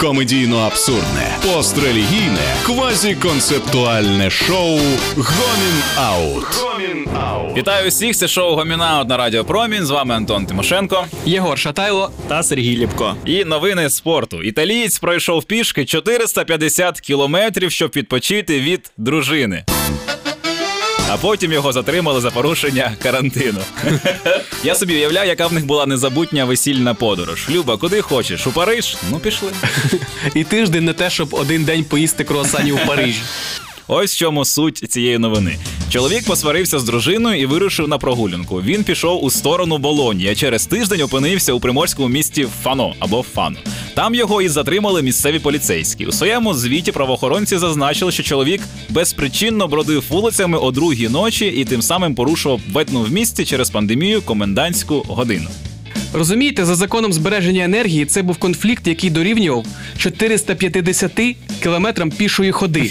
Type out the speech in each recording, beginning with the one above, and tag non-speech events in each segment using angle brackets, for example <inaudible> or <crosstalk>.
Комедійно абсурдне, пострелігійне, квазіконцептуальне шоу Гомін Аут. Гомін Аут. Вітаю всіх, це шоу Гомінаут на Радіо Промінь. З вами Антон Тимошенко. Єгор Шатайло. та Сергій Ліпко. І новини спорту. Італієць пройшов пішки 450 кілометрів, щоб відпочити від дружини. А потім його затримали за порушення карантину. Я собі уявляю, яка в них була незабутня весільна подорож. Люба, куди хочеш? У Париж? Ну пішли. І тиждень не те, щоб один день поїсти круасані у Парижі. Ось в чому суть цієї новини. Чоловік посварився з дружиною і вирушив на прогулянку. Він пішов у сторону Болоні, а через тиждень опинився у приморському місті Фано або Фано. Там його і затримали місцеві поліцейські. У своєму звіті правоохоронці зазначили, що чоловік безпричинно бродив вулицями о другій ночі і тим самим порушував ведну в місті через пандемію комендантську годину. Розумієте, за законом збереження енергії це був конфлікт, який дорівнював 450 кілометрам пішої ходи.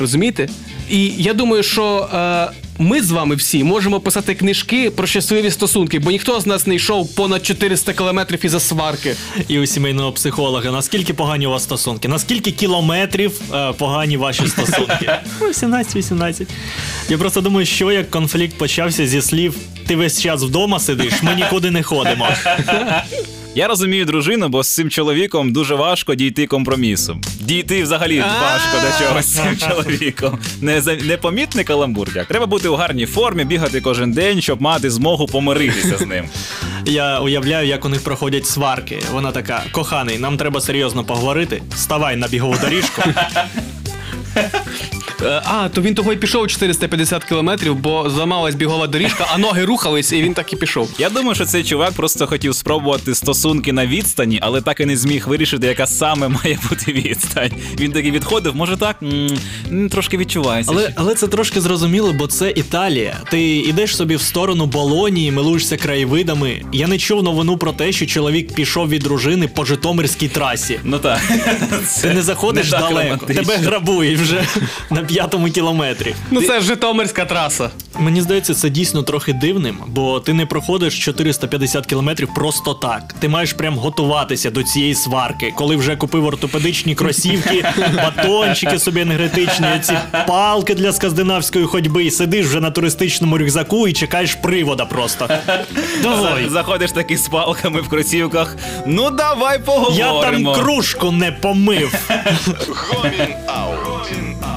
Розумієте? І я думаю, що е, ми з вами всі можемо писати книжки про щасливі стосунки, бо ніхто з нас не йшов понад 400 кілометрів із-за сварки. І у сімейного психолога. Наскільки погані у вас стосунки? Наскільки кілометрів е, погані ваші стосунки? <laughs> Ну, 17-18. Я просто думаю, що як конфлікт почався зі слів: ти весь час вдома сидиш, ми нікуди не ходимо. <laughs> Я розумію дружину, бо з цим чоловіком дуже важко дійти компромісу. Дійти взагалі важко до чогось з цим чоловіком. Не за- непомітний каламбур. Як треба бути у гарній формі, бігати кожен день, щоб мати змогу помиритися з ним. Я уявляю, як у них проходять сварки. Вона така: коханий, нам треба серйозно поговорити. Ставай на бігову доріжку. <laughs> Е, а, то він того й пішов 450 кілометрів, бо зламалась бігова доріжка, а ноги рухались, і він так і пішов. Я думаю, що цей чувак просто хотів спробувати стосунки на відстані, але так і не зміг вирішити, яка саме має бути відстань. Він таки відходив, може так? М, м, трошки відчувається. Але, але це трошки зрозуміло, бо це Італія. Ти йдеш собі в сторону Болонії, милуєшся краєвидами. Я не чув новину про те, що чоловік пішов від дружини по Житомирській трасі. Ну так. Ти не заходиш Не так далеко, романтично. тебе грабують вже на <laughs> п'ятому кілометрі. Ну це ж Житомирська траса. Мені здається, це дійсно трохи дивним, бо ти не проходиш 450 кілометрів просто так. Ти маєш прям готуватися до цієї сварки, коли вже купив ортопедичні кросівки, <laughs> батончики собі енергетичні, ці палки для скандинавської ходьби, і сидиш вже на туристичному рюкзаку і чекаєш привода просто. Давай. Заходиш таки з палками в кросівках. Ну давай поговоримо. Я там кружку не помив. Гомін Аут.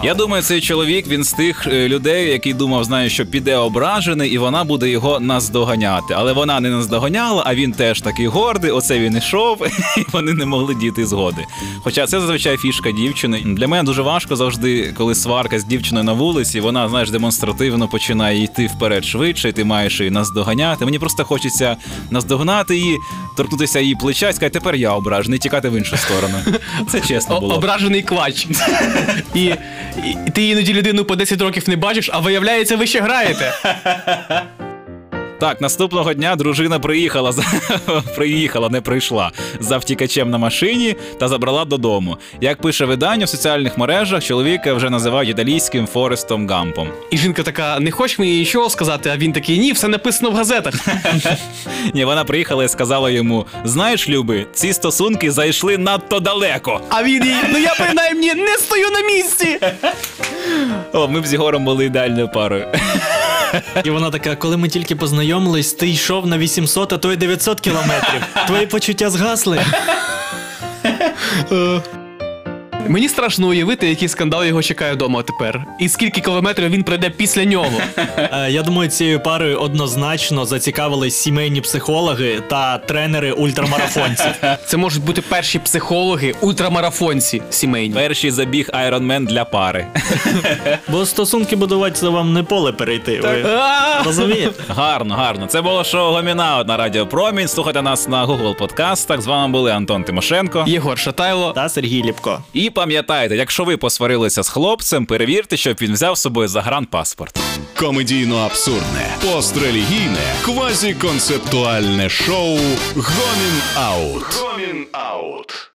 Я думаю, цей чоловік він з тих е, людей, який думав, знає, що піде ображений, і вона буде його наздоганяти. Але вона не наздоганяла, а він теж такий гордий. Оце він ішов, <laughs> і вони не могли діти згоди. Хоча це зазвичай фішка дівчини. Для мене дуже важко завжди, коли сварка з дівчиною на вулиці, вона знаєш демонстративно починає йти вперед швидше, і ти маєш її наздоганяти. Мені просто хочеться наздогнати її, торкнутися її плеча і сказати, тепер я ображений, тікати в іншу сторону. Це чесно було. ображений квач. <laughs> І, ти іноді людину по 10 років не бачиш, а виявляється, ви ще граєте. <laughs> Так, наступного дня дружина приїхала за <laughs> приїхала, не прийшла за втікачем на машині та забрала додому. Як пише видання в соціальних мережах, чоловіка вже називають італійським Форестом Гампом. І жінка така: не хочеш мені нічого сказати, а він такий, ні, все написано в газетах. <laughs> Ні, вона приїхала і сказала йому: Знаєш, Люби, ці стосунки зайшли надто далеко. А він їй, ну я принаймні не стою на місці. О, ми б з Єгором були ідеальною парою. І вона така, коли ми тільки познайомились, ти йшов на 800, а то й 900 кілометрів. Твої почуття згасли. Мені страшно уявити, який скандал його чекає вдома тепер. І скільки кілометрів він пройде після нього. Е, Я думаю, цією парою однозначно зацікавились сімейні психологи та тренери ультрамарафонців. <laughs> Це можуть бути перші психологи, ультрамарафонці сімейні. Перший забіг Айронмен для пари. <laughs> Бо стосунки будувати це вам не поле перейти. Ви <laughs> розумієте? Гарно, гарно. Це було шоу Гомінаут на Радіо Промінь. Слухайте нас на Google подкастах. З вами були Антон Тимошенко. Єгор Шатайло. Та Сергій Ліпко. І пам'ятайте, якщо ви посварилися з хлопцем, перевірте, щоб він взяв з собою загранпаспорт. Комедійно абсурдне, пострелігійне, квазіконцептуальне шоу Гомін Аут. Гомін Аут.